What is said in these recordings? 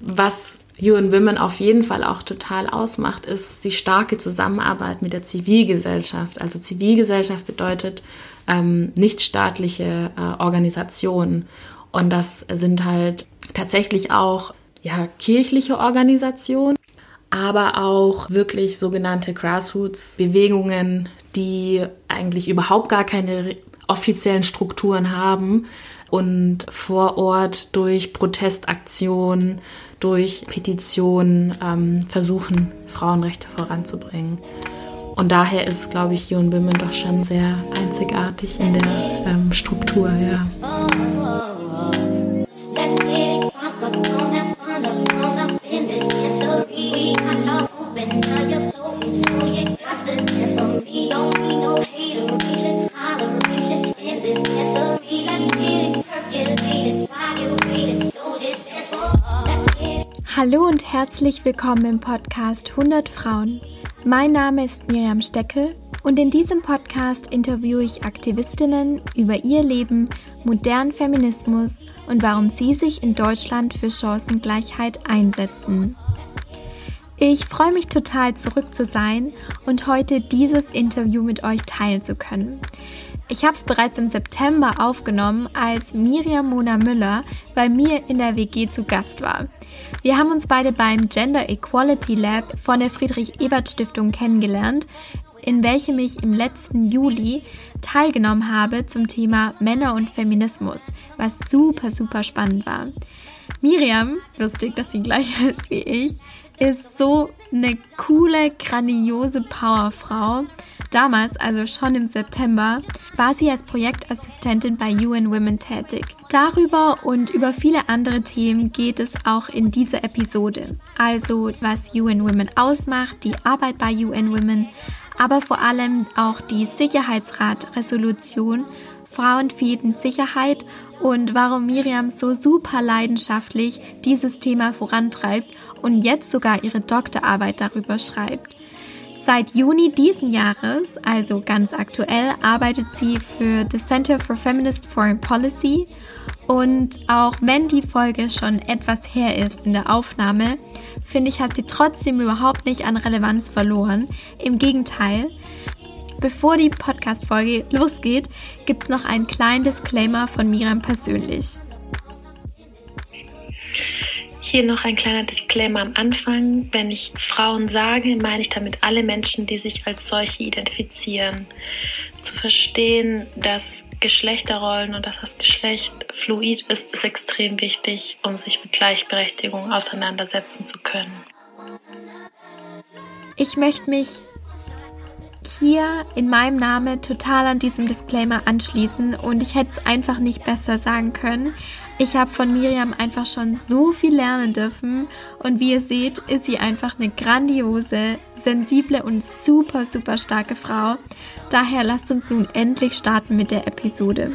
was UN Women auf jeden Fall auch total ausmacht, ist die starke Zusammenarbeit mit der Zivilgesellschaft. Also Zivilgesellschaft bedeutet ähm, nichtstaatliche äh, Organisationen. Und das sind halt tatsächlich auch ja, kirchliche Organisationen, aber auch wirklich sogenannte Grassroots-Bewegungen, die eigentlich überhaupt gar keine offiziellen Strukturen haben und vor Ort durch Protestaktionen, durch Petitionen ähm, versuchen, Frauenrechte voranzubringen. Und daher ist, glaube ich, Jon Bimmen doch schon sehr einzigartig in der ähm, Struktur, ja. Hallo und herzlich willkommen im Podcast 100 Frauen. Mein Name ist Miriam Steckel und in diesem Podcast interviewe ich Aktivistinnen über ihr Leben, modernen Feminismus und warum sie sich in Deutschland für Chancengleichheit einsetzen. Ich freue mich total zurück zu sein und heute dieses Interview mit euch teilen zu können. Ich habe es bereits im September aufgenommen, als Miriam Mona Müller bei mir in der WG zu Gast war. Wir haben uns beide beim Gender Equality Lab von der Friedrich Ebert Stiftung kennengelernt, in welchem ich im letzten Juli teilgenommen habe zum Thema Männer und Feminismus, was super, super spannend war. Miriam, lustig, dass sie gleich heißt wie ich, ist so eine coole, grandiose Powerfrau. Damals, also schon im September, war sie als Projektassistentin bei UN Women tätig. Darüber und über viele andere Themen geht es auch in dieser Episode. Also, was UN Women ausmacht, die Arbeit bei UN Women, aber vor allem auch die Sicherheitsrat-Resolution Frauen, Frieden, Sicherheit und warum Miriam so super leidenschaftlich dieses Thema vorantreibt und jetzt sogar ihre Doktorarbeit darüber schreibt. Seit Juni diesen Jahres, also ganz aktuell, arbeitet sie für the Center for Feminist Foreign Policy und auch wenn die Folge schon etwas her ist in der Aufnahme, finde ich, hat sie trotzdem überhaupt nicht an Relevanz verloren. Im Gegenteil, Bevor die Podcast-Folge losgeht, gibt es noch einen kleinen Disclaimer von Miriam persönlich. Hier noch ein kleiner Disclaimer am Anfang. Wenn ich Frauen sage, meine ich damit alle Menschen, die sich als solche identifizieren. Zu verstehen, dass Geschlechterrollen und dass das Geschlecht fluid ist, ist extrem wichtig, um sich mit Gleichberechtigung auseinandersetzen zu können. Ich möchte mich hier in meinem Namen total an diesem Disclaimer anschließen und ich hätte es einfach nicht besser sagen können. Ich habe von Miriam einfach schon so viel lernen dürfen und wie ihr seht, ist sie einfach eine grandiose, sensible und super, super starke Frau. Daher lasst uns nun endlich starten mit der Episode.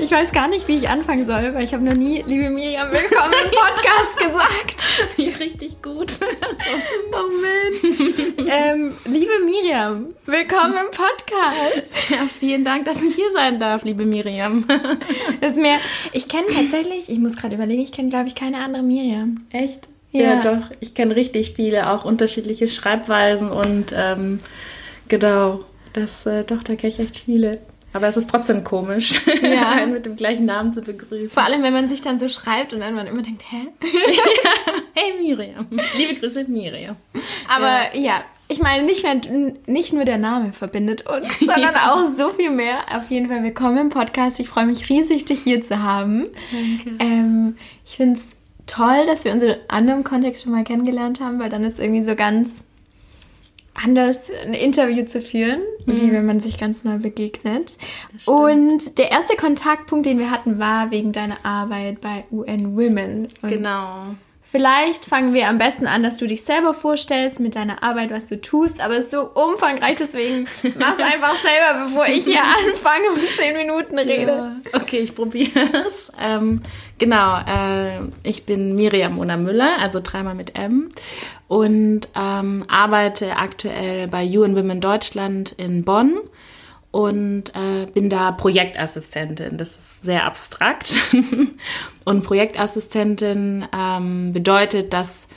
Ich weiß gar nicht, wie ich anfangen soll, weil ich habe noch nie, liebe Miriam, willkommen im Podcast gesagt. Richtig gut. oh man. ähm, liebe Miriam, willkommen im Podcast. Ja, vielen Dank, dass ich hier sein darf, liebe Miriam. das ist mehr, ich kenne tatsächlich, ich muss gerade überlegen, ich kenne, glaube ich, keine andere Miriam. Echt? Ja, ja doch. Ich kenne richtig viele, auch unterschiedliche Schreibweisen und ähm, genau, das, äh, doch, da kenne ich echt viele. Aber es ist trotzdem komisch, ja. einen mit dem gleichen Namen zu begrüßen. Vor allem, wenn man sich dann so schreibt und dann man immer denkt, hä? hey Miriam. Liebe Grüße, Miriam. Aber ja, ja ich meine, nicht, nicht nur der Name verbindet uns, sondern ja. auch so viel mehr. Auf jeden Fall willkommen im Podcast. Ich freue mich riesig, dich hier zu haben. Danke. Ähm, ich finde es toll, dass wir uns in anderem Kontext schon mal kennengelernt haben, weil dann ist irgendwie so ganz anders ein Interview zu führen, mhm. wie wenn man sich ganz neu begegnet. Und der erste Kontaktpunkt, den wir hatten, war wegen deiner Arbeit bei UN Women. Und genau. Vielleicht fangen wir am besten an, dass du dich selber vorstellst mit deiner Arbeit, was du tust, aber es ist so umfangreich, deswegen mach's einfach selber, bevor ich hier anfange und zehn Minuten rede. Ja. Okay, ich probiere es. Ähm, genau, äh, ich bin Miriam Mona Müller, also dreimal mit M und ähm, arbeite aktuell bei UN Women Deutschland in Bonn und äh, bin da Projektassistentin. Das ist sehr abstrakt. und Projektassistentin ähm, bedeutet, dass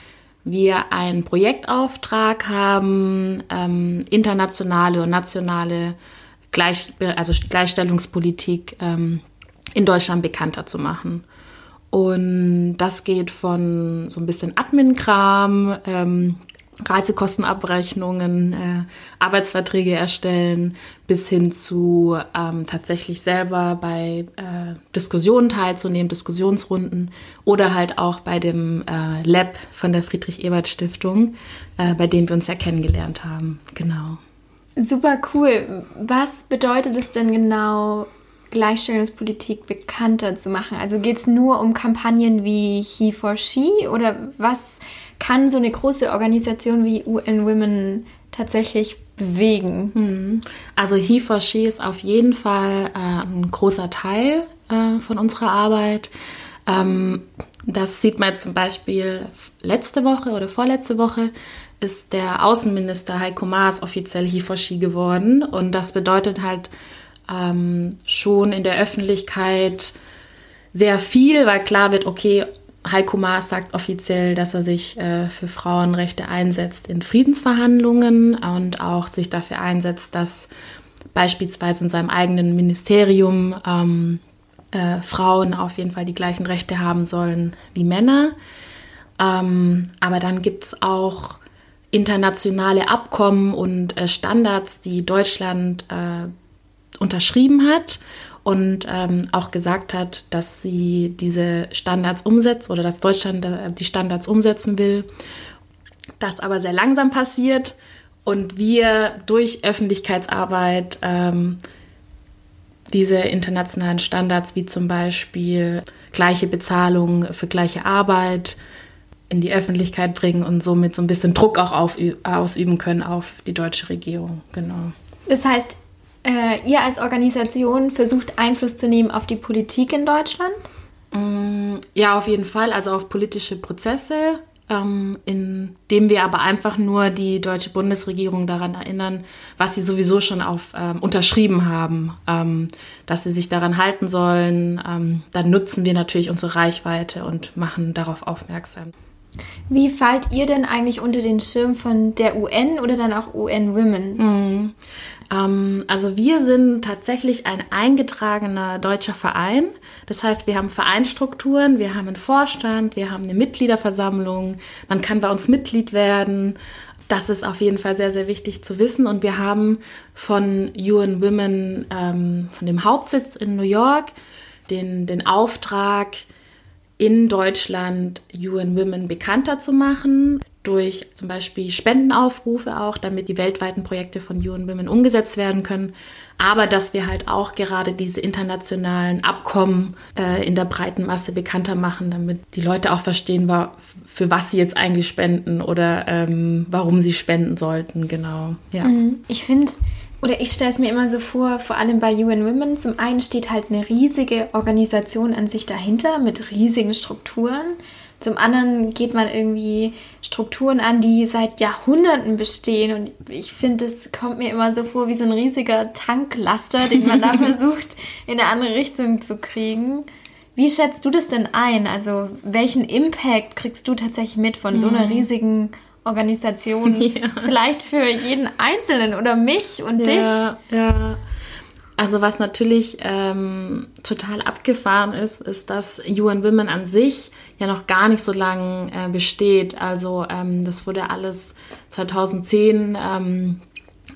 wir einen Projektauftrag haben, ähm, internationale und nationale Gleich, also Gleichstellungspolitik ähm, in Deutschland bekannter zu machen. Und das geht von so ein bisschen Admin-Kram, ähm, Reisekostenabrechnungen, äh, Arbeitsverträge erstellen, bis hin zu ähm, tatsächlich selber bei äh, Diskussionen teilzunehmen, Diskussionsrunden oder halt auch bei dem äh, Lab von der Friedrich-Ebert-Stiftung, äh, bei dem wir uns ja kennengelernt haben. Genau. Super cool. Was bedeutet es denn genau, Gleichstellungspolitik bekannter zu machen? Also geht es nur um Kampagnen wie He for She oder was kann so eine große Organisation wie UN Women tatsächlich bewegen? Hm. Also He for She ist auf jeden Fall äh, ein großer Teil äh, von unserer Arbeit. Ähm, das sieht man zum Beispiel letzte Woche oder vorletzte Woche ist der Außenminister Heiko Maas offiziell He for She geworden. Und das bedeutet halt ähm, schon in der Öffentlichkeit sehr viel, weil klar wird, okay, Heiko Maas sagt offiziell, dass er sich äh, für Frauenrechte einsetzt in Friedensverhandlungen und auch sich dafür einsetzt, dass beispielsweise in seinem eigenen Ministerium ähm, äh, Frauen auf jeden Fall die gleichen Rechte haben sollen wie Männer. Ähm, aber dann gibt es auch internationale Abkommen und äh, Standards, die Deutschland äh, unterschrieben hat und ähm, auch gesagt hat, dass sie diese Standards umsetzt oder dass Deutschland äh, die Standards umsetzen will. Das aber sehr langsam passiert und wir durch Öffentlichkeitsarbeit ähm, diese internationalen Standards wie zum Beispiel gleiche Bezahlung für gleiche Arbeit in die Öffentlichkeit bringen und somit so ein bisschen Druck auch auf, ausüben können auf die deutsche Regierung. Genau. Das heißt, äh, ihr als Organisation versucht Einfluss zu nehmen auf die Politik in Deutschland? Mm, ja, auf jeden Fall, also auf politische Prozesse, ähm, indem wir aber einfach nur die deutsche Bundesregierung daran erinnern, was sie sowieso schon auf, ähm, unterschrieben haben, ähm, dass sie sich daran halten sollen. Ähm, dann nutzen wir natürlich unsere Reichweite und machen darauf aufmerksam. Wie fallt ihr denn eigentlich unter den Schirm von der UN oder dann auch UN Women? Mhm. Also wir sind tatsächlich ein eingetragener deutscher Verein. Das heißt, wir haben Vereinstrukturen, wir haben einen Vorstand, wir haben eine Mitgliederversammlung, man kann bei uns Mitglied werden. Das ist auf jeden Fall sehr, sehr wichtig zu wissen. Und wir haben von UN Women, ähm, von dem Hauptsitz in New York, den, den Auftrag, in Deutschland UN Women bekannter zu machen durch zum Beispiel Spendenaufrufe auch, damit die weltweiten Projekte von UN Women umgesetzt werden können. Aber dass wir halt auch gerade diese internationalen Abkommen äh, in der breiten Masse bekannter machen, damit die Leute auch verstehen, für was sie jetzt eigentlich spenden oder ähm, warum sie spenden sollten. Genau. Ja. Mhm. Ich finde, oder ich stelle es mir immer so vor, vor allem bei UN Women, zum einen steht halt eine riesige Organisation an sich dahinter mit riesigen Strukturen. Zum anderen geht man irgendwie Strukturen an, die seit Jahrhunderten bestehen. Und ich finde, es kommt mir immer so vor wie so ein riesiger Tanklaster, den man da versucht, in eine andere Richtung zu kriegen. Wie schätzt du das denn ein? Also, welchen Impact kriegst du tatsächlich mit von so einer mhm. riesigen Organisation? Ja. Vielleicht für jeden Einzelnen oder mich und ja, dich? Ja. Also was natürlich ähm, total abgefahren ist, ist, dass UN Women an sich ja noch gar nicht so lange äh, besteht. Also ähm, das wurde alles 2010 ähm,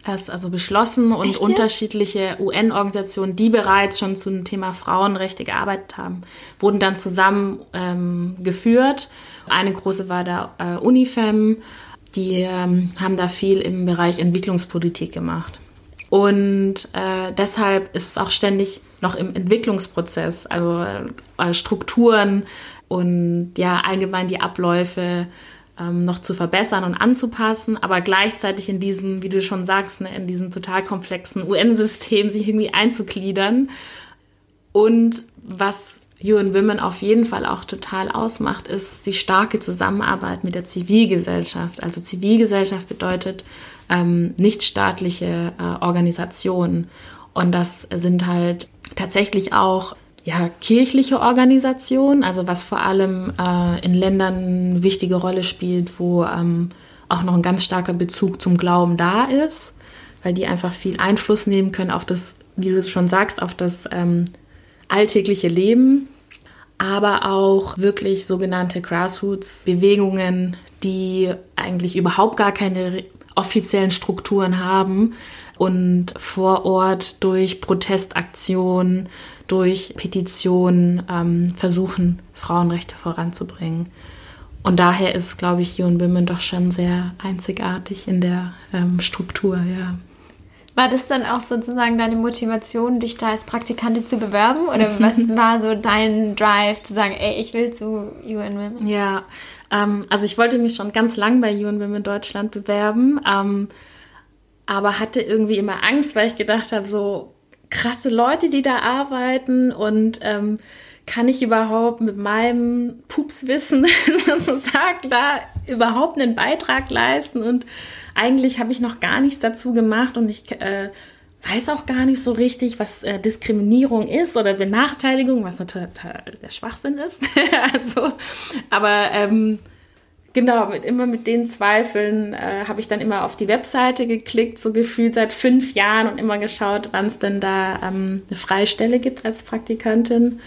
erst also beschlossen und Echt? unterschiedliche UN-Organisationen, die bereits schon zum Thema Frauenrechte gearbeitet haben, wurden dann zusammengeführt. Ähm, Eine große war der äh, UNIFEM, die ähm, haben da viel im Bereich Entwicklungspolitik gemacht. Und äh, deshalb ist es auch ständig noch im Entwicklungsprozess, also äh, Strukturen und ja allgemein die Abläufe ähm, noch zu verbessern und anzupassen, aber gleichzeitig in diesem, wie du schon sagst, ne, in diesem total komplexen UN-System sich irgendwie einzugliedern. Und was UN Women auf jeden Fall auch total ausmacht, ist die starke Zusammenarbeit mit der Zivilgesellschaft. Also Zivilgesellschaft bedeutet ähm, nichtstaatliche äh, Organisationen. Und das sind halt tatsächlich auch ja, kirchliche Organisationen, also was vor allem äh, in Ländern eine wichtige Rolle spielt, wo ähm, auch noch ein ganz starker Bezug zum Glauben da ist, weil die einfach viel Einfluss nehmen können auf das, wie du schon sagst, auf das ähm, alltägliche Leben, aber auch wirklich sogenannte Grassroots-Bewegungen, die eigentlich überhaupt gar keine offiziellen Strukturen haben und vor Ort durch Protestaktionen, durch Petitionen ähm, versuchen, Frauenrechte voranzubringen. Und daher ist, glaube ich, Jon Bimmen doch schon sehr einzigartig in der ähm, Struktur, ja. War das dann auch sozusagen deine Motivation, dich da als Praktikantin zu bewerben? Oder was war so dein Drive zu sagen, ey, ich will zu UN Women? Ja, ähm, also ich wollte mich schon ganz lang bei UN Women Deutschland bewerben, ähm, aber hatte irgendwie immer Angst, weil ich gedacht habe, so krasse Leute, die da arbeiten und ähm, kann ich überhaupt mit meinem Pupswissen sozusagen da überhaupt einen Beitrag leisten und eigentlich habe ich noch gar nichts dazu gemacht und ich äh, weiß auch gar nicht so richtig, was äh, Diskriminierung ist oder Benachteiligung, was natürlich der Schwachsinn ist. also, aber ähm, genau, mit, immer mit den Zweifeln äh, habe ich dann immer auf die Webseite geklickt, so gefühlt seit fünf Jahren und immer geschaut, wann es denn da ähm, eine freie Stelle gibt als Praktikantin.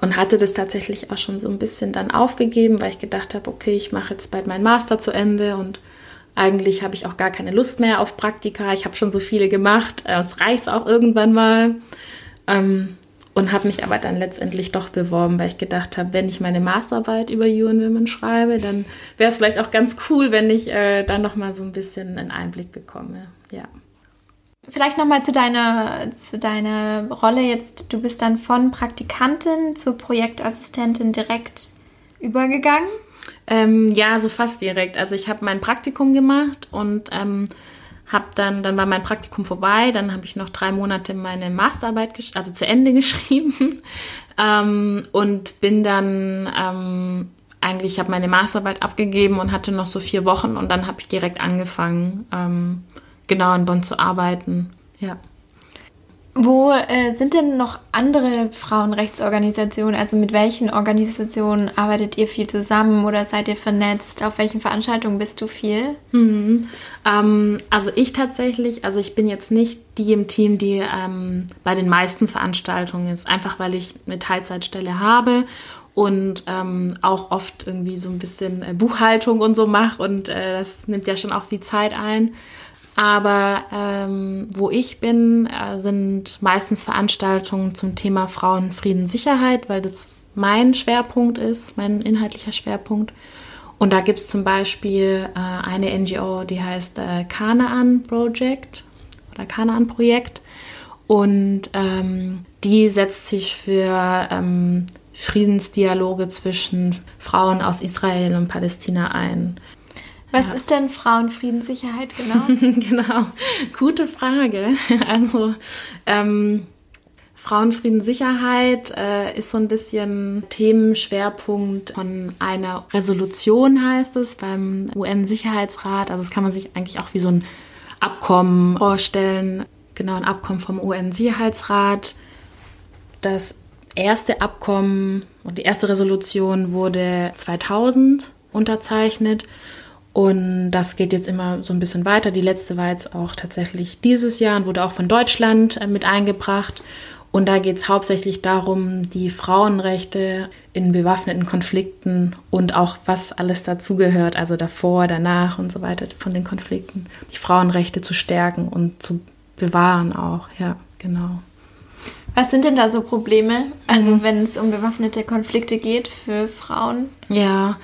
Und hatte das tatsächlich auch schon so ein bisschen dann aufgegeben, weil ich gedacht habe, okay, ich mache jetzt bald meinen Master zu Ende und eigentlich habe ich auch gar keine Lust mehr auf Praktika. Ich habe schon so viele gemacht. Es reicht auch irgendwann mal. Ähm, und habe mich aber dann letztendlich doch beworben, weil ich gedacht habe, wenn ich meine Masterarbeit über UN Women schreibe, dann wäre es vielleicht auch ganz cool, wenn ich äh, dann noch so ein bisschen einen Einblick bekomme. Ja. Vielleicht noch mal zu deiner zu deiner Rolle jetzt. Du bist dann von Praktikantin zur Projektassistentin direkt übergegangen. Ähm, ja, so fast direkt. Also ich habe mein Praktikum gemacht und ähm, habe dann, dann war mein Praktikum vorbei, dann habe ich noch drei Monate meine Masterarbeit, also zu Ende geschrieben ähm, und bin dann ähm, eigentlich, habe meine Masterarbeit abgegeben und hatte noch so vier Wochen und dann habe ich direkt angefangen, ähm, genau in Bonn zu arbeiten. Ja. Wo äh, sind denn noch andere Frauenrechtsorganisationen? Also mit welchen Organisationen arbeitet ihr viel zusammen oder seid ihr vernetzt? Auf welchen Veranstaltungen bist du viel? Mhm. Ähm, also ich tatsächlich, also ich bin jetzt nicht die im Team, die ähm, bei den meisten Veranstaltungen ist, einfach weil ich eine Teilzeitstelle habe und ähm, auch oft irgendwie so ein bisschen äh, Buchhaltung und so mache und äh, das nimmt ja schon auch viel Zeit ein. Aber ähm, wo ich bin, äh, sind meistens Veranstaltungen zum Thema Frauen, Frieden, Sicherheit, weil das mein Schwerpunkt ist, mein inhaltlicher Schwerpunkt. Und da gibt es zum Beispiel äh, eine NGO, die heißt äh, Kanaan Project oder Kanaan Projekt. Und ähm, die setzt sich für ähm, Friedensdialoge zwischen Frauen aus Israel und Palästina ein. Was ja. ist denn Frauenfriedenssicherheit genau? genau, gute Frage. Also ähm, Frauenfriedenssicherheit äh, ist so ein bisschen Themenschwerpunkt von einer Resolution, heißt es, beim UN-Sicherheitsrat. Also das kann man sich eigentlich auch wie so ein Abkommen vorstellen. Genau, ein Abkommen vom UN-Sicherheitsrat. Das erste Abkommen und die erste Resolution wurde 2000 unterzeichnet und das geht jetzt immer so ein bisschen weiter. Die letzte war jetzt auch tatsächlich dieses Jahr und wurde auch von Deutschland äh, mit eingebracht. Und da geht es hauptsächlich darum, die Frauenrechte in bewaffneten Konflikten und auch was alles dazugehört, also davor, danach und so weiter von den Konflikten, die Frauenrechte zu stärken und zu bewahren auch. Ja, genau. Was sind denn da so Probleme, also mhm. wenn es um bewaffnete Konflikte geht für Frauen? Ja,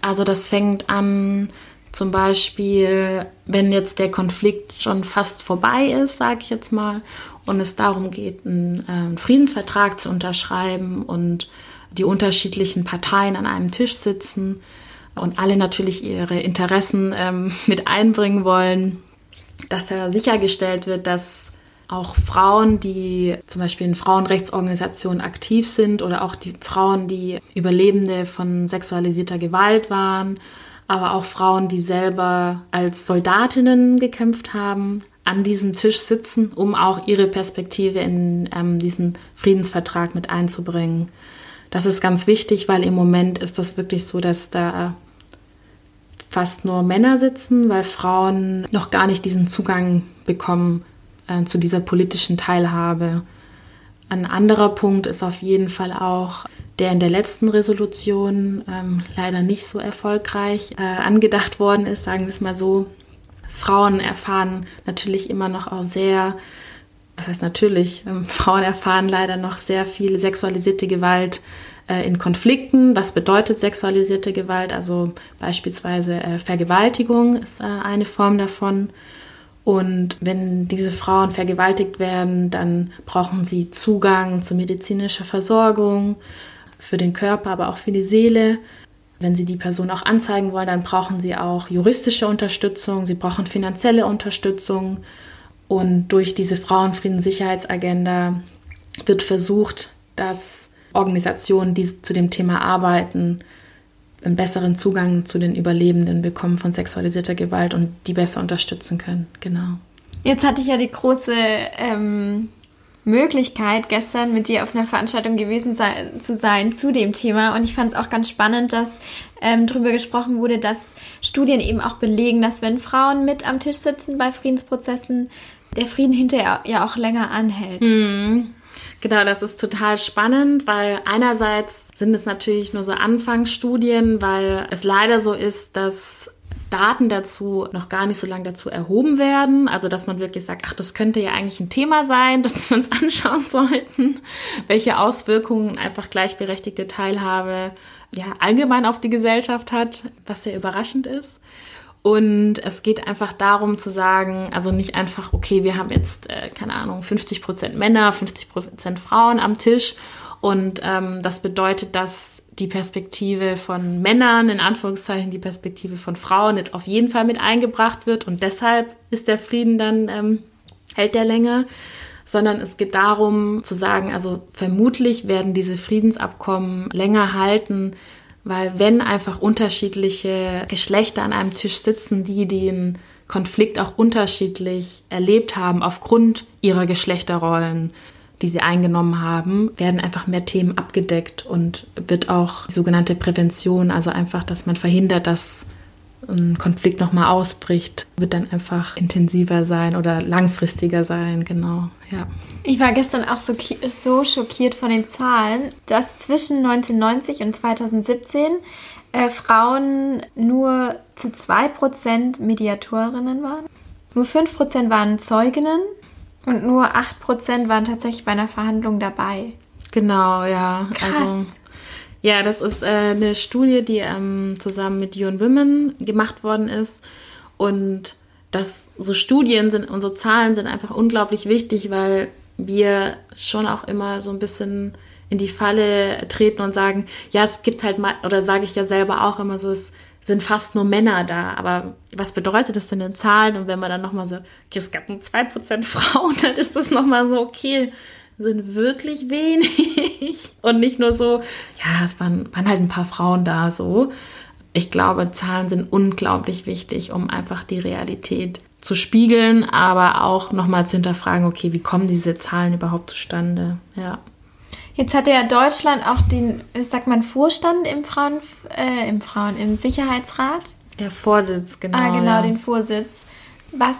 also das fängt an zum Beispiel, wenn jetzt der Konflikt schon fast vorbei ist, sage ich jetzt mal, und es darum geht, einen, äh, Friedensvertrag zu unterschreiben und die unterschiedlichen Parteien an einem Tisch sitzen und alle natürlich ihre Interessen ähm, mit einbringen wollen, dass da sichergestellt wird, dass auch Frauen, die zum Beispiel in Frauenrechtsorganisationen aktiv sind oder auch die Frauen, die Überlebende von sexualisierter Gewalt waren, aber auch Frauen, die selber als Soldatinnen gekämpft haben, an diesem Tisch sitzen, um auch ihre Perspektive in ähm, diesen Friedensvertrag mit einzubringen. Das ist ganz wichtig, weil im Moment ist das wirklich so, dass da fast nur Männer sitzen, weil Frauen noch gar nicht diesen Zugang bekommen äh, zu dieser politischen Teilhabe. Ein anderer Punkt ist auf jeden Fall auch, der in der letzten Resolution ähm, leider nicht so erfolgreich äh, angedacht worden ist, sagen wir es mal so. Frauen erfahren natürlich immer noch auch sehr, was heißt natürlich, ähm, Frauen erfahren leider noch sehr viel sexualisierte Gewalt äh, in Konflikten. Was bedeutet sexualisierte Gewalt? Also beispielsweise äh, Vergewaltigung ist äh, eine Form davon. Und wenn diese Frauen vergewaltigt werden, dann brauchen sie Zugang zu medizinischer Versorgung für den Körper, aber auch für die Seele. Wenn sie die Person auch anzeigen wollen, dann brauchen sie auch juristische Unterstützung, sie brauchen finanzielle Unterstützung. Und durch diese Frauenfrieden-Sicherheitsagenda wird versucht, dass Organisationen, die zu dem Thema arbeiten, einen besseren Zugang zu den Überlebenden bekommen von sexualisierter Gewalt und die besser unterstützen können. Genau. Jetzt hatte ich ja die große ähm, Möglichkeit, gestern mit dir auf einer Veranstaltung gewesen sein, zu sein zu dem Thema. Und ich fand es auch ganz spannend, dass ähm, darüber gesprochen wurde, dass Studien eben auch belegen, dass wenn Frauen mit am Tisch sitzen bei Friedensprozessen, der Frieden hinterher ja auch länger anhält. Mhm. Genau, das ist total spannend, weil einerseits sind es natürlich nur so Anfangsstudien, weil es leider so ist, dass Daten dazu noch gar nicht so lange dazu erhoben werden. Also, dass man wirklich sagt, ach, das könnte ja eigentlich ein Thema sein, das wir uns anschauen sollten, welche Auswirkungen einfach gleichberechtigte Teilhabe ja allgemein auf die Gesellschaft hat, was sehr überraschend ist. Und es geht einfach darum zu sagen, also nicht einfach, okay, wir haben jetzt, äh, keine Ahnung, 50 Prozent Männer, 50 Prozent Frauen am Tisch. Und ähm, das bedeutet, dass die Perspektive von Männern, in Anführungszeichen die Perspektive von Frauen jetzt auf jeden Fall mit eingebracht wird. Und deshalb ist der Frieden dann, ähm, hält der länger. Sondern es geht darum zu sagen, also vermutlich werden diese Friedensabkommen länger halten, weil wenn einfach unterschiedliche Geschlechter an einem Tisch sitzen, die den Konflikt auch unterschiedlich erlebt haben aufgrund ihrer Geschlechterrollen, die sie eingenommen haben, werden einfach mehr Themen abgedeckt und wird auch die sogenannte Prävention, also einfach, dass man verhindert, dass ein Konflikt nochmal ausbricht, wird dann einfach intensiver sein oder langfristiger sein, genau, ja. Ich war gestern auch so, so schockiert von den Zahlen, dass zwischen 1990 und 2017 äh, Frauen nur zu 2% Mediatorinnen waren. Nur 5% waren Zeuginnen und nur 8% waren tatsächlich bei einer Verhandlung dabei. Genau, ja. Krass. Also ja, das ist äh, eine Studie, die ähm, zusammen mit UN Women gemacht worden ist. Und das so Studien sind, unsere Zahlen sind einfach unglaublich wichtig, weil wir schon auch immer so ein bisschen in die Falle treten und sagen, ja, es gibt halt mal, oder sage ich ja selber auch immer so, es sind fast nur Männer da. Aber was bedeutet das denn in Zahlen? Und wenn man dann nochmal so, okay, es gab nur 2% Frauen, dann ist das nochmal so, okay, sind wirklich wenig. Und nicht nur so, ja, es waren, waren halt ein paar Frauen da so. Ich glaube, Zahlen sind unglaublich wichtig, um einfach die Realität zu spiegeln, aber auch nochmal zu hinterfragen, okay, wie kommen diese Zahlen überhaupt zustande? Ja. Jetzt hat ja Deutschland auch den, sagt man, Vorstand im Frauen, äh, im Frauen, im Sicherheitsrat. Der Vorsitz, genau. Ah, genau, ja. den Vorsitz. Was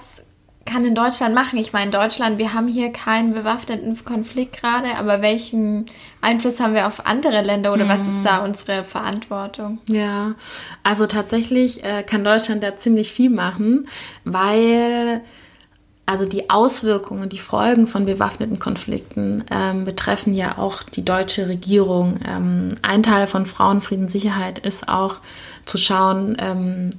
kann in Deutschland machen? Ich meine, Deutschland, wir haben hier keinen bewaffneten Konflikt gerade, aber welchen Einfluss haben wir auf andere Länder oder mhm. was ist da unsere Verantwortung? Ja, also tatsächlich äh, kann Deutschland da ziemlich viel machen, weil also die Auswirkungen, die Folgen von bewaffneten Konflikten ähm, betreffen ja auch die deutsche Regierung. Ähm, ein Teil von Frauenfrieden Sicherheit ist auch zu schauen, ähm,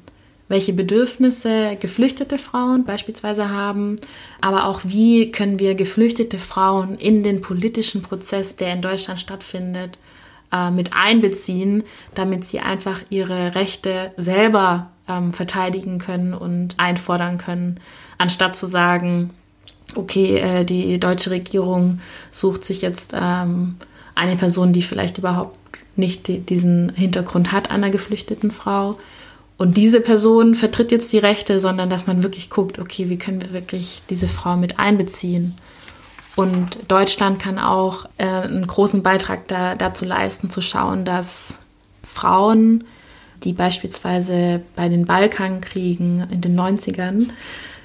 welche Bedürfnisse geflüchtete Frauen beispielsweise haben, aber auch wie können wir geflüchtete Frauen in den politischen Prozess, der in Deutschland stattfindet, äh, mit einbeziehen, damit sie einfach ihre Rechte selber ähm, verteidigen können und einfordern können, anstatt zu sagen, okay, äh, die deutsche Regierung sucht sich jetzt ähm, eine Person, die vielleicht überhaupt nicht die, diesen Hintergrund hat einer geflüchteten Frau und diese Person vertritt jetzt die Rechte, sondern dass man wirklich guckt, okay, wie können wir wirklich diese Frau mit einbeziehen. Und Deutschland kann auch äh, einen großen Beitrag da, dazu leisten, zu schauen, dass Frauen, die beispielsweise bei den Balkankriegen in den 90ern,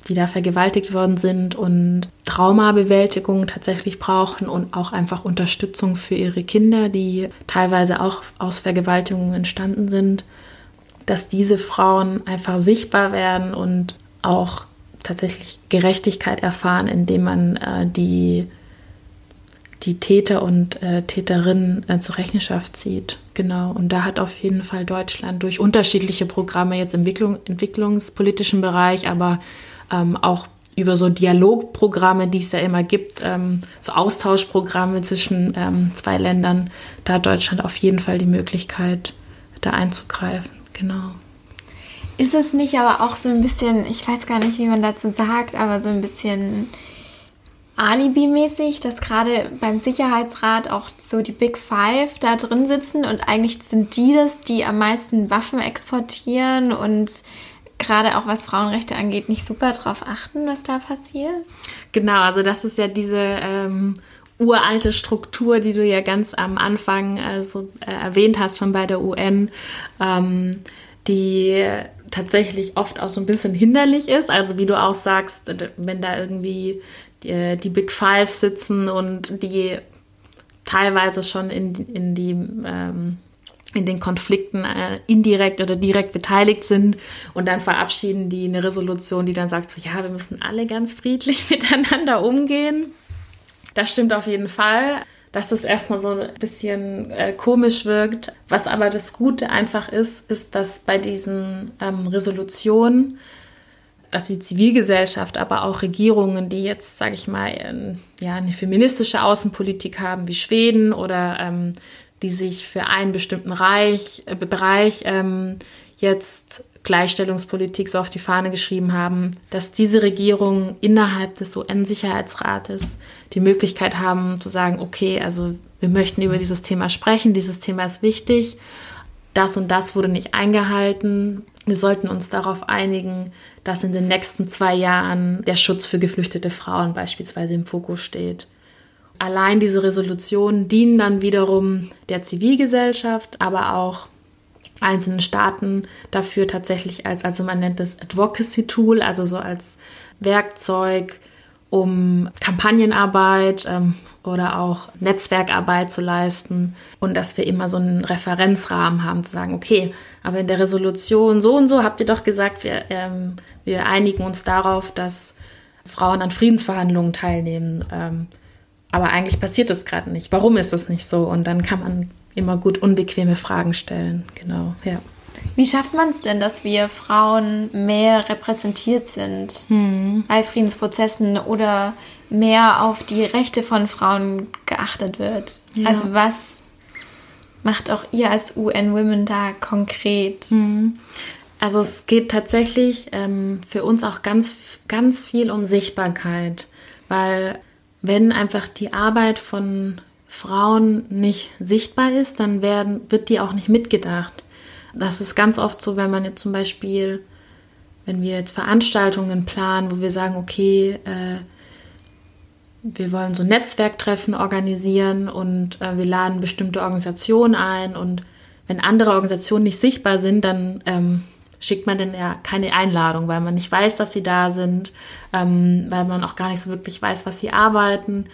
die da vergewaltigt worden sind und Traumabewältigung tatsächlich brauchen und auch einfach Unterstützung für ihre Kinder, die teilweise auch aus Vergewaltigungen entstanden sind, dass diese Frauen einfach sichtbar werden und auch tatsächlich Gerechtigkeit erfahren, indem man äh, die, die Täter und äh, Täterinnen äh, zur Rechenschaft zieht. Genau. Und da hat auf jeden Fall Deutschland durch unterschiedliche Programme jetzt im Entwicklung, entwicklungspolitischen Bereich, aber ähm, auch über so Dialogprogramme, die es ja immer gibt, ähm, so Austauschprogramme zwischen ähm, zwei Ländern, da hat Deutschland auf jeden Fall die Möglichkeit, da einzugreifen. Genau. Ist es nicht aber auch so ein bisschen, ich weiß gar nicht, wie man dazu sagt, aber so ein bisschen Alibi-mäßig, dass gerade beim Sicherheitsrat auch so die Big Five da drin sitzen und eigentlich sind die das, die am meisten Waffen exportieren und gerade auch was Frauenrechte angeht, nicht super drauf achten, was da passiert? Genau, also das ist ja diese ähm, uralte Struktur, die du ja ganz am Anfang also, äh, erwähnt hast, schon bei der UN, ähm, die tatsächlich oft auch so ein bisschen hinderlich ist. Also wie du auch sagst, wenn da irgendwie die, die Big Five sitzen und die teilweise schon in, in die ähm, in den Konflikten äh, indirekt oder direkt beteiligt sind und dann verabschieden die eine Resolution, die dann sagt so, ja, wir müssen alle ganz friedlich miteinander umgehen. Das stimmt auf jeden Fall, dass das erstmal so ein bisschen äh, komisch wirkt. Was aber das Gute einfach ist, ist, dass bei diesen ähm, Resolutionen, dass die Zivilgesellschaft, aber auch Regierungen, die jetzt, sage ich mal, ähm, ja, eine feministische Außenpolitik haben, wie Schweden oder ähm, die sich für einen bestimmten Reich, äh, Bereich ähm, jetzt Gleichstellungspolitik so auf die Fahne geschrieben haben, dass diese Regierungen innerhalb des UN-Sicherheitsrates die Möglichkeit haben zu sagen, okay, also wir möchten über dieses Thema sprechen, dieses Thema ist wichtig, das und das wurde nicht eingehalten. Wir sollten uns darauf einigen, dass in den nächsten zwei Jahren der Schutz für geflüchtete Frauen beispielsweise im Fokus steht. Allein diese Resolutionen dienen dann wiederum der Zivilgesellschaft, aber auch einzelnen Staaten dafür tatsächlich als, also man nennt das Advocacy Tool, also so als Werkzeug, um Kampagnenarbeit ähm, oder auch Netzwerkarbeit zu leisten und dass wir immer so einen Referenzrahmen haben, zu sagen, okay, aber in der Resolution so und so habt ihr doch gesagt, wir, ähm, wir einigen uns darauf, dass Frauen an Friedensverhandlungen teilnehmen. Ähm, aber eigentlich passiert das gerade nicht. Warum ist das nicht so? Und dann kann man immer gut unbequeme Fragen stellen. Genau, ja. Wie schafft man es denn, dass wir Frauen mehr repräsentiert sind hm. bei Friedensprozessen oder mehr auf die Rechte von Frauen geachtet wird? Ja. Also was macht auch ihr als UN Women da konkret? Hm. Also es geht tatsächlich ähm, für uns auch ganz, ganz viel um Sichtbarkeit, weil wenn einfach die Arbeit von Frauen nicht sichtbar ist, dann werden, wird die auch nicht mitgedacht. Das ist ganz oft so, wenn man jetzt zum Beispiel, wenn wir jetzt Veranstaltungen planen, wo wir sagen, okay, äh, wir wollen so Netzwerktreffen organisieren und äh, wir laden bestimmte Organisationen ein und wenn andere Organisationen nicht sichtbar sind, dann ähm, schickt man denn ja keine Einladung, weil man nicht weiß, dass sie da sind, ähm, weil man auch gar nicht so wirklich weiß, was sie arbeiten.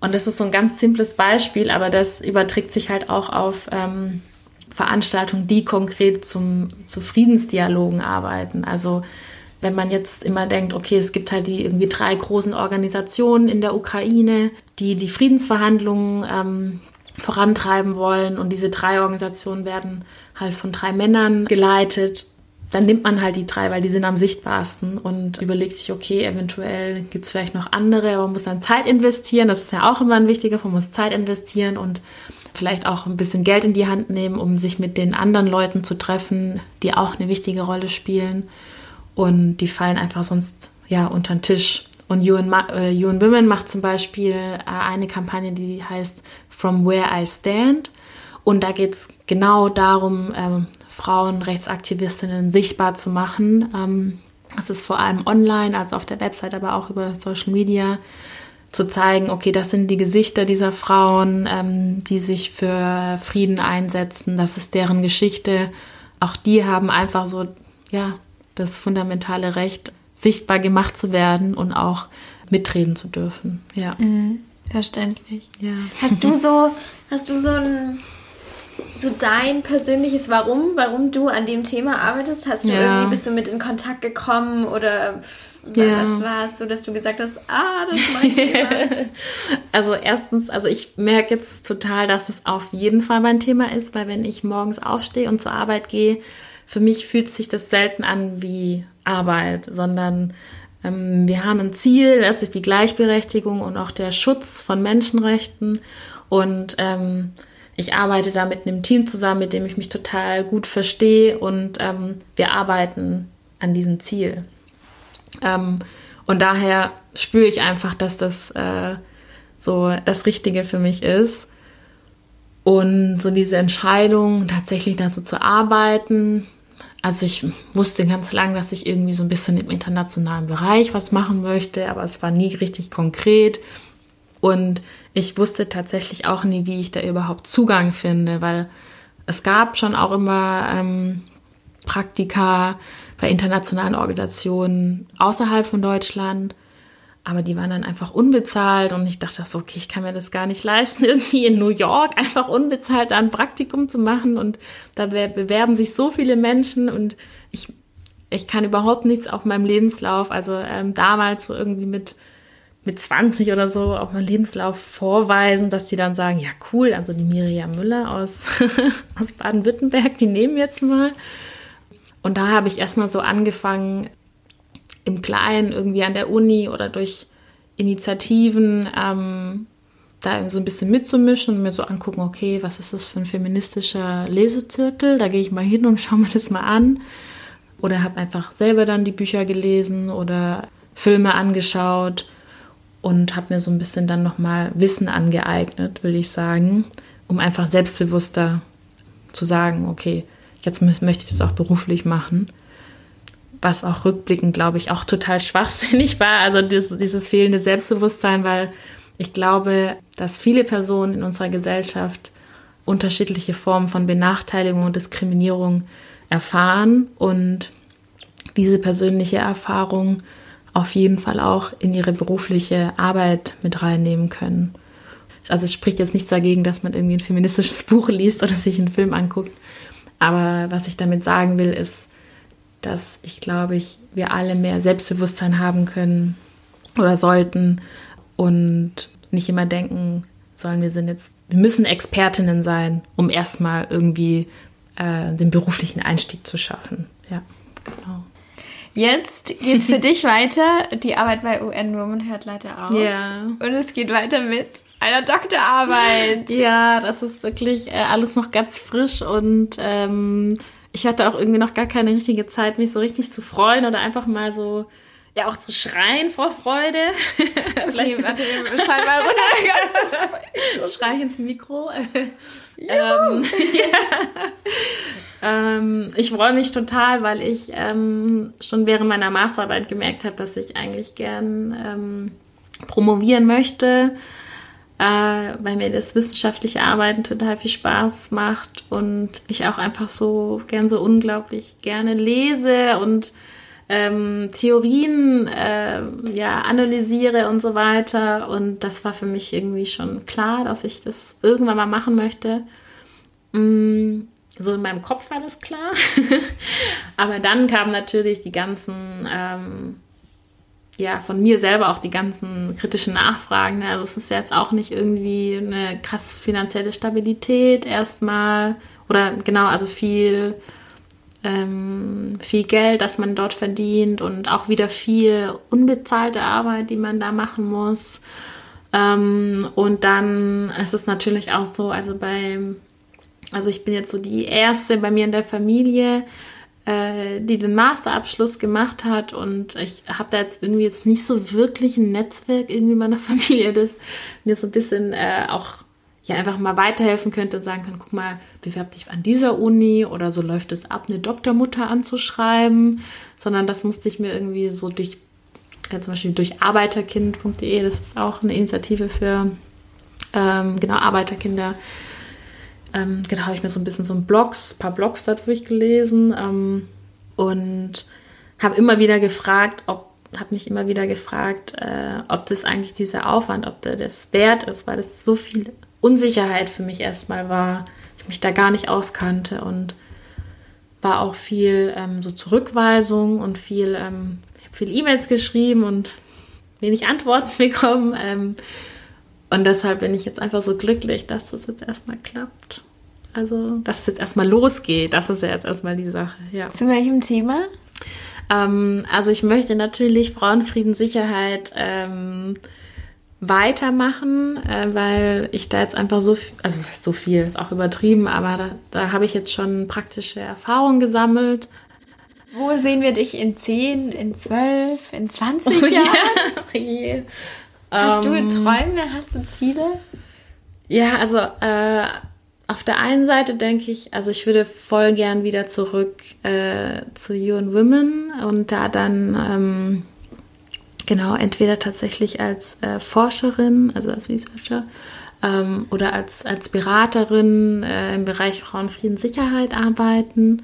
Und das ist so ein ganz simples Beispiel, aber das überträgt sich halt auch auf ähm, Veranstaltungen, die konkret zum, zu Friedensdialogen arbeiten. Also wenn man jetzt immer denkt, okay, es gibt halt die irgendwie drei großen Organisationen in der Ukraine, die die Friedensverhandlungen ähm, vorantreiben wollen und diese drei Organisationen werden halt von drei Männern geleitet dann nimmt man halt die drei, weil die sind am sichtbarsten und überlegt sich, okay, eventuell gibt es vielleicht noch andere, aber man muss dann Zeit investieren. Das ist ja auch immer ein wichtiger Punkt, man muss Zeit investieren und vielleicht auch ein bisschen Geld in die Hand nehmen, um sich mit den anderen Leuten zu treffen, die auch eine wichtige Rolle spielen. Und die fallen einfach sonst ja unter den Tisch. Und UN, äh, Women macht zum Beispiel äh, eine Kampagne, die heißt From Where I Stand. Und da geht es genau darum, ähm, Frauenrechtsaktivistinnen sichtbar zu machen. Ähm, das ist vor allem online, also auf der Website, aber auch über Social Media zu zeigen, okay, das sind die Gesichter dieser Frauen, ähm, die sich für Frieden einsetzen, das ist deren Geschichte. Auch die haben einfach so, ja, das fundamentale Recht, sichtbar gemacht zu werden und auch mitreden zu dürfen. Ja. Mhm, verständlich. Ja. Hast du so, hast du so ein so dein persönliches Warum, warum du an dem Thema arbeitest? Hast du ja. irgendwie, bist du mit in Kontakt gekommen oder ja. was war es so, dass du gesagt hast, ah, das ist mein Thema? also erstens, also ich merke jetzt total, dass es auf jeden Fall mein Thema ist, weil wenn ich morgens aufstehe und zur Arbeit gehe, für mich fühlt sich das selten an wie Arbeit, sondern ähm, wir haben ein Ziel, das ist die Gleichberechtigung und auch der Schutz von Menschenrechten und ähm, ich arbeite da mit einem Team zusammen, mit dem ich mich total gut verstehe und ähm, wir arbeiten an diesem Ziel. Ähm, und daher spüre ich einfach, dass das äh, so das Richtige für mich ist. Und so diese Entscheidung, tatsächlich dazu zu arbeiten. Also ich wusste ganz lange, dass ich irgendwie so ein bisschen im internationalen Bereich was machen möchte, aber es war nie richtig konkret. Und ich wusste tatsächlich auch nie, wie ich da überhaupt Zugang finde, weil es gab schon auch immer ähm, Praktika bei internationalen Organisationen außerhalb von Deutschland, aber die waren dann einfach unbezahlt und ich dachte so, okay, ich kann mir das gar nicht leisten, irgendwie in New York einfach unbezahlt da ein Praktikum zu machen und da bewerben sich so viele Menschen und ich, ich kann überhaupt nichts auf meinem Lebenslauf, also ähm, damals so irgendwie mit mit 20 oder so auf meinen Lebenslauf vorweisen, dass die dann sagen, ja cool, also die Miriam Müller aus, aus Baden-Württemberg, die nehmen jetzt mal. Und da habe ich erstmal so angefangen, im Kleinen irgendwie an der Uni oder durch Initiativen ähm, da so ein bisschen mitzumischen und mir so angucken, okay, was ist das für ein feministischer Lesezirkel? Da gehe ich mal hin und schaue mir das mal an. Oder habe einfach selber dann die Bücher gelesen oder Filme angeschaut und habe mir so ein bisschen dann nochmal Wissen angeeignet, will ich sagen, um einfach selbstbewusster zu sagen, okay, jetzt möchte ich das auch beruflich machen. Was auch rückblickend, glaube ich, auch total schwachsinnig war. Also dieses, dieses fehlende Selbstbewusstsein, weil ich glaube, dass viele Personen in unserer Gesellschaft unterschiedliche Formen von Benachteiligung und Diskriminierung erfahren und diese persönliche Erfahrung auf jeden Fall auch in ihre berufliche Arbeit mit reinnehmen können. Also es spricht jetzt nichts dagegen, dass man irgendwie ein feministisches Buch liest oder sich einen Film anguckt. Aber was ich damit sagen will, ist, dass ich glaube, ich, wir alle mehr Selbstbewusstsein haben können oder sollten und nicht immer denken sollen, wir sind jetzt, wir müssen Expertinnen sein, um erstmal irgendwie äh, den beruflichen Einstieg zu schaffen. Ja, genau. Jetzt geht's für dich weiter. Die Arbeit bei UN Women hört leider auf. Ja. Und es geht weiter mit einer Doktorarbeit. Ja, das ist wirklich äh, alles noch ganz frisch und ähm, ich hatte auch irgendwie noch gar keine richtige Zeit, mich so richtig zu freuen oder einfach mal so ja auch zu schreien vor Freude. Vielleicht warte, mal runter. Schrei ich ins Mikro. ähm, ähm, ich freue mich total, weil ich ähm, schon während meiner Masterarbeit gemerkt habe, dass ich eigentlich gern ähm, promovieren möchte, äh, weil mir das wissenschaftliche Arbeiten total viel Spaß macht und ich auch einfach so gern so unglaublich gerne lese und ähm, Theorien äh, ja, analysiere und so weiter. Und das war für mich irgendwie schon klar, dass ich das irgendwann mal machen möchte. Mm, so in meinem Kopf war das klar. Aber dann kamen natürlich die ganzen, ähm, ja, von mir selber auch die ganzen kritischen Nachfragen. Also es ist jetzt auch nicht irgendwie eine krass finanzielle Stabilität erstmal. Oder genau, also viel ähm, viel Geld, das man dort verdient und auch wieder viel unbezahlte Arbeit, die man da machen muss. Ähm, und dann ist es natürlich auch so, also bei, also ich bin jetzt so die erste bei mir in der Familie, äh, die den Masterabschluss gemacht hat und ich habe da jetzt irgendwie jetzt nicht so wirklich ein Netzwerk irgendwie in meiner Familie, das mir so ein bisschen äh, auch ja einfach mal weiterhelfen könnte und sagen kann, guck mal, bewerb dich an dieser Uni oder so läuft es ab, eine Doktormutter anzuschreiben, sondern das musste ich mir irgendwie so durch, ja, zum Beispiel durch arbeiterkind.de, das ist auch eine Initiative für ähm, genau Arbeiterkinder. Ähm, genau, habe ich mir so ein bisschen so ein Blogs, paar Blogs da durchgelesen ähm, und habe immer wieder gefragt, ob habe mich immer wieder gefragt, äh, ob das eigentlich dieser Aufwand, ob der das wert ist, weil das so viel Unsicherheit für mich erstmal war. Ich mich da gar nicht auskannte und war auch viel ähm, so Zurückweisung und viel, ähm, viel E-Mails geschrieben und wenig Antworten bekommen. Ähm, und deshalb bin ich jetzt einfach so glücklich, dass das jetzt erstmal klappt. Also, dass es jetzt erstmal losgeht. Das ist ja jetzt erstmal die Sache. Ja. Zu welchem Thema? Ähm, also, ich möchte natürlich Frauenfrieden, Sicherheit ähm, weitermachen, äh, weil ich da jetzt einfach so viel, also das ist so viel, ist auch übertrieben, aber da, da habe ich jetzt schon praktische Erfahrungen gesammelt. Wo sehen wir dich in 10, in 12, in 20 oh, Jahren? Ja. yeah. Hast ähm, du Träume, hast du Ziele? Ja, also äh, auf der einen Seite denke ich, also ich würde voll gern wieder zurück äh, zu You and Women und da dann ähm, genau entweder tatsächlich als äh, Forscherin, also als Researcher ähm, oder als, als Beraterin äh, im Bereich Frauenfrieden, Sicherheit arbeiten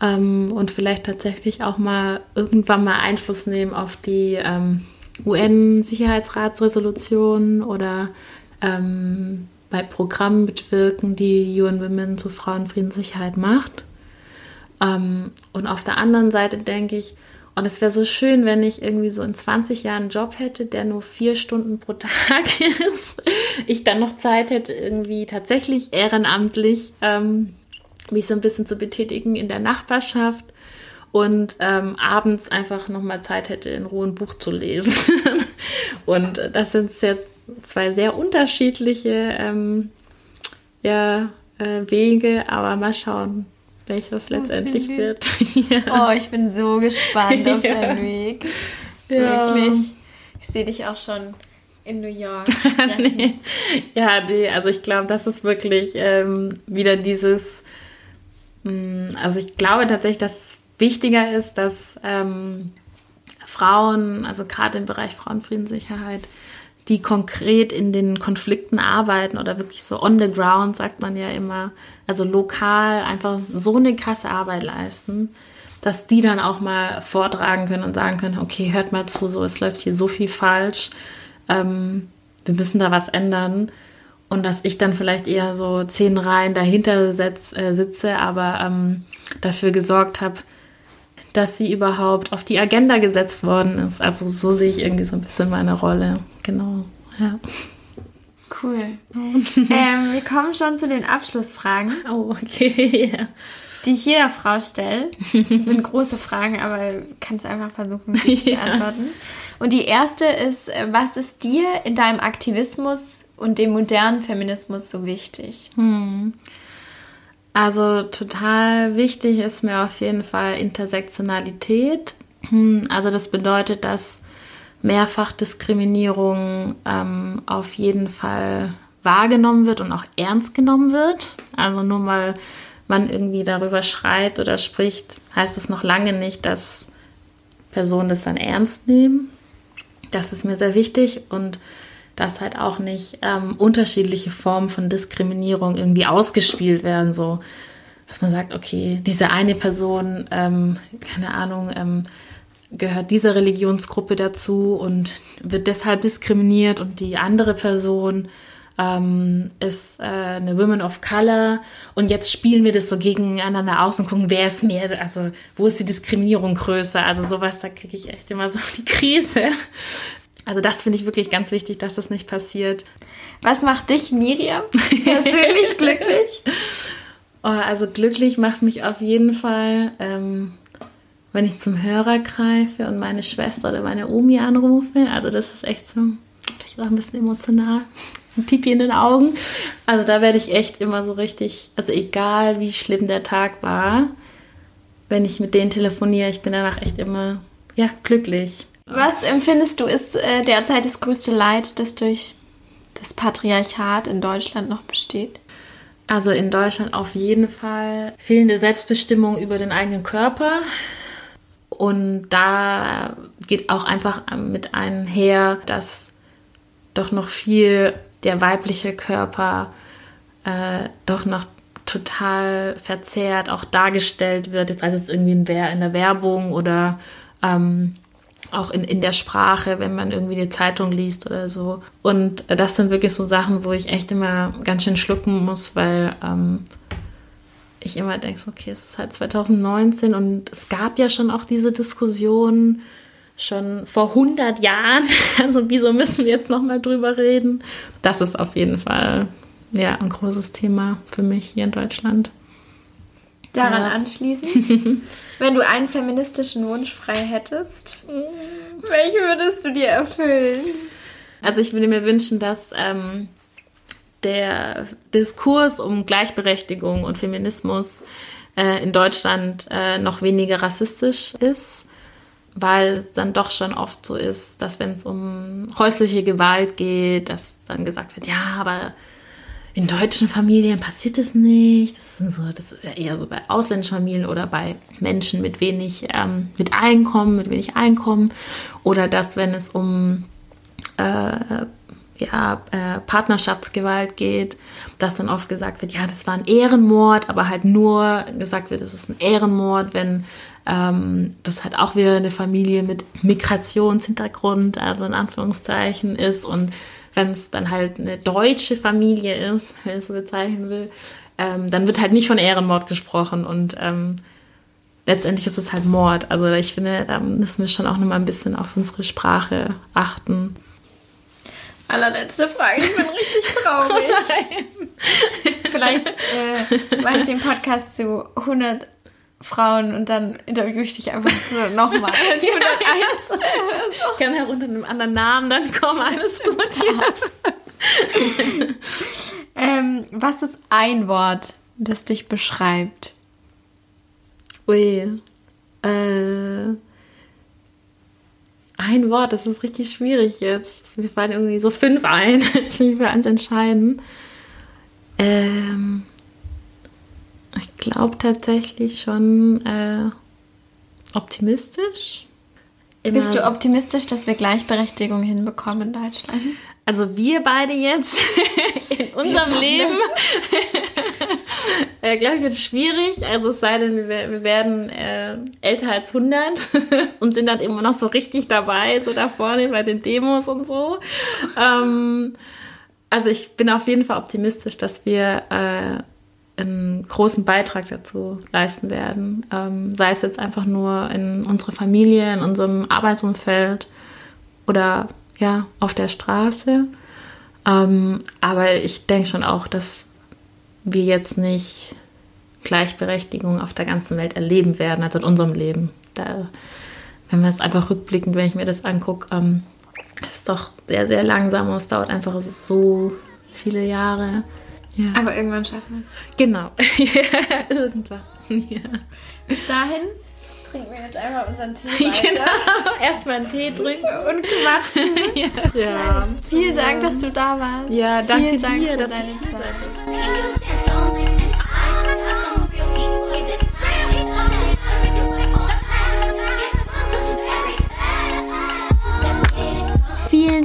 ähm, und vielleicht tatsächlich auch mal irgendwann mal Einfluss nehmen auf die ähm, UN-Sicherheitsratsresolution oder ähm, bei Programmen mitwirken, die UN Women zu Frauenfrieden Sicherheit macht. Ähm, und auf der anderen Seite denke ich, und es wäre so schön, wenn ich irgendwie so in 20 Jahren einen Job hätte, der nur vier Stunden pro Tag ist. Ich dann noch Zeit hätte, irgendwie tatsächlich ehrenamtlich ähm, mich so ein bisschen zu betätigen in der Nachbarschaft und ähm, abends einfach nochmal Zeit hätte, in Ruhe ein Buch zu lesen. und das sind sehr, zwei sehr unterschiedliche ähm, ja, äh, Wege, aber mal schauen, welches letztendlich wird. ja. Oh, ich bin so gespannt auf ja. deinen Weg. Ja. Wirklich. Ich sehe dich auch schon in New York. nee. Ja, nee, also ich glaube, das ist wirklich ähm, wieder dieses, mh, mm, also ich glaube tatsächlich, dass wichtiger ist, dass ähm, Frauen, also gerade im Bereich Frauenfriedenssicherheit, die konkret in den Konflikten arbeiten oder wirklich so on the ground, sagt man ja immer, also lokal einfach so eine krasse Arbeit leisten, dass die dann auch mal vortragen können und sagen können, okay, hört mal zu, so es läuft hier so viel falsch, ähm, wir müssen da was ändern. Und dass ich dann vielleicht eher so zehn Reihen dahinter setz, äh, sitze, aber ähm, dafür gesorgt habe, dass sie überhaupt auf die Agenda gesetzt worden ist. Also so sehe ich irgendwie so ein bisschen meine Rolle. Genau, ja. Cool. ähm, wir kommen schon zu den Abschlussfragen. Oh, okay, ja. Die ich jeder Frau stelle. Das sind große Fragen, aber kannst einfach versuchen, sie zu beantworten. Und die erste ist, äh, was ist dir in deinem Aktivismus und dem modernen Feminismus so wichtig? Hm. Also total wichtig ist mir auf jeden Fall Intersektionalität. Also das bedeutet, dass Mehrfachdiskriminierung ähm, auf jeden Fall wahrgenommen wird und auch ernst genommen wird. Also nur mal man irgendwie darüber schreit oder spricht, heißt es noch lange nicht, dass Personen das dann ernst nehmen. Das ist mir sehr wichtig und dass halt auch nicht ähm, unterschiedliche Formen von Diskriminierung irgendwie ausgespielt werden, so. Dass man sagt, okay, diese eine Person, ähm, keine Ahnung, ähm, gehört dieser Religionsgruppe dazu und wird deshalb diskriminiert und die andere Person ähm, ist äh, eine Woman of Color. Und jetzt spielen wir das so gegeneinander aus und gucken, wer ist mehr, also wo ist die Diskriminierung größer, also sowas, da kriege ich echt immer so die Krise. Also das finde ich wirklich ganz wichtig, dass das nicht passiert. Was macht dich, Miriam, persönlich glücklich? Oh, also glücklich macht mich auf jeden Fall, ähm, wenn ich zum Hörer greife und meine Schwester oder meine Omi anrufe. Also das ist echt so, vielleicht auch ein bisschen emotional, so ein Pipi in den Augen. Also da werde ich echt immer so richtig, also egal wie schlimm der Tag war, wenn ich mit denen telefoniere, ich bin danach echt immer, ja, glücklich. Was empfindest du ist äh, derzeit das größte Leid, das durch das Patriarchat in Deutschland noch besteht? Also in Deutschland auf jeden Fall fehlende Selbstbestimmung über den eigenen Körper. Und da geht auch einfach mit einher, dass doch noch viel der weibliche Körper äh, doch noch total verzerrt auch dargestellt wird, jetzt heißt es irgendwie in, in der Werbung oder ähm, auch in, in der Sprache, wenn man irgendwie die Zeitung liest oder so. Und das sind wirklich so Sachen, wo ich echt immer ganz schön schlucken muss, weil ähm, ich immer denke, okay, es ist halt 2019 und es gab ja schon auch diese Diskussion schon vor 100 Jahren. Also wieso müssen wir jetzt nochmal drüber reden? Das ist auf jeden Fall ja, ein großes Thema für mich hier in Deutschland. Daran ja. anschließend, wenn du einen feministischen Wunsch frei hättest, welchen würdest du dir erfüllen? Also ich würde mir wünschen, dass ähm, der Diskurs um Gleichberechtigung und Feminismus äh, in Deutschland äh, noch weniger rassistisch ist, weil es dann doch schon oft so ist, dass wenn es um häusliche Gewalt geht, dass dann gesagt wird, ja, aber in deutschen Familien passiert es nicht. Das, sind so, das ist ja eher so bei ausländischen Familien oder bei Menschen mit wenig ähm, mit Einkommen, mit wenig Einkommen. Oder dass, wenn es um äh, ja, äh, Partnerschaftsgewalt geht, dass dann oft gesagt wird, ja, das war ein Ehrenmord, aber halt nur gesagt wird, es ist ein Ehrenmord, wenn ähm, das halt auch wieder eine Familie mit Migrationshintergrund, also in Anführungszeichen ist und wenn es dann halt eine deutsche Familie ist, wenn ich es so bezeichnen will, ähm, dann wird halt nicht von Ehrenmord gesprochen und ähm, letztendlich ist es halt Mord. Also ich finde, da müssen wir schon auch nochmal ein bisschen auf unsere Sprache achten. Allerletzte Frage, ich bin richtig traurig. Vielleicht äh, mache ich den Podcast zu 100 Frauen und dann interviewe ich dich einfach nochmal. ja, ja. Ich kann ja unter einem anderen Namen dann kommen, alles gut. ähm, was ist ein Wort, das dich beschreibt? Ui. Äh, ein Wort, das ist richtig schwierig jetzt. Mir fallen irgendwie so fünf ein. Jetzt muss ich für eins entscheiden. Ähm. Ich glaube tatsächlich schon äh, optimistisch. Immer Bist du optimistisch, dass wir Gleichberechtigung hinbekommen in Deutschland? Also wir beide jetzt in unserem Leben, äh, glaube ich, wird es schwierig. Also es sei denn, wir, wir werden äh, älter als 100 und sind dann immer noch so richtig dabei, so da vorne bei den Demos und so. Ähm, also ich bin auf jeden Fall optimistisch, dass wir äh, einen großen Beitrag dazu leisten werden. Ähm, sei es jetzt einfach nur in unserer Familie, in unserem Arbeitsumfeld oder ja, auf der Straße. Ähm, aber ich denke schon auch, dass wir jetzt nicht Gleichberechtigung auf der ganzen Welt erleben werden, also in unserem Leben. Da, wenn wir es einfach rückblickend, wenn ich mir das angucke, ähm, ist doch sehr, sehr langsam und es dauert einfach so viele Jahre. Ja. Aber irgendwann schaffen wir es. Genau. irgendwann. Ja. Bis dahin trinken wir jetzt einmal unseren Tee weiter. Genau. Erstmal einen Tee trinken. Und quatschen. ja. ja. Vielen Dank, dass du da warst. Ja, danke Vielen Dank dir, dass deine ich Zeit.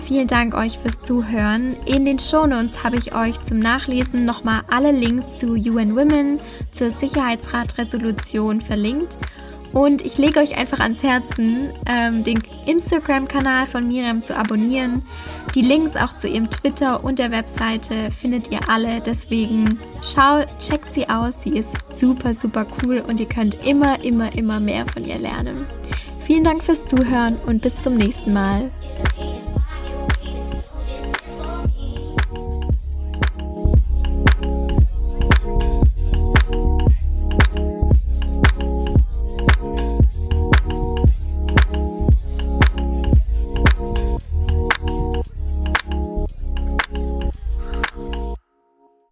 Vielen, Dank euch fürs Zuhören. In den Shownotes habe ich euch zum Nachlesen nochmal alle Links zu UN Women, zur Sicherheitsratresolution verlinkt. Und ich lege euch einfach ans Herzen, ähm, den Instagram-Kanal von Miriam zu abonnieren. Die Links auch zu ihrem Twitter und der Webseite findet ihr alle. Deswegen schaut, checkt sie aus. Sie ist super, super cool und ihr könnt immer, immer, immer mehr von ihr lernen. Vielen Dank fürs Zuhören und bis zum nächsten Mal.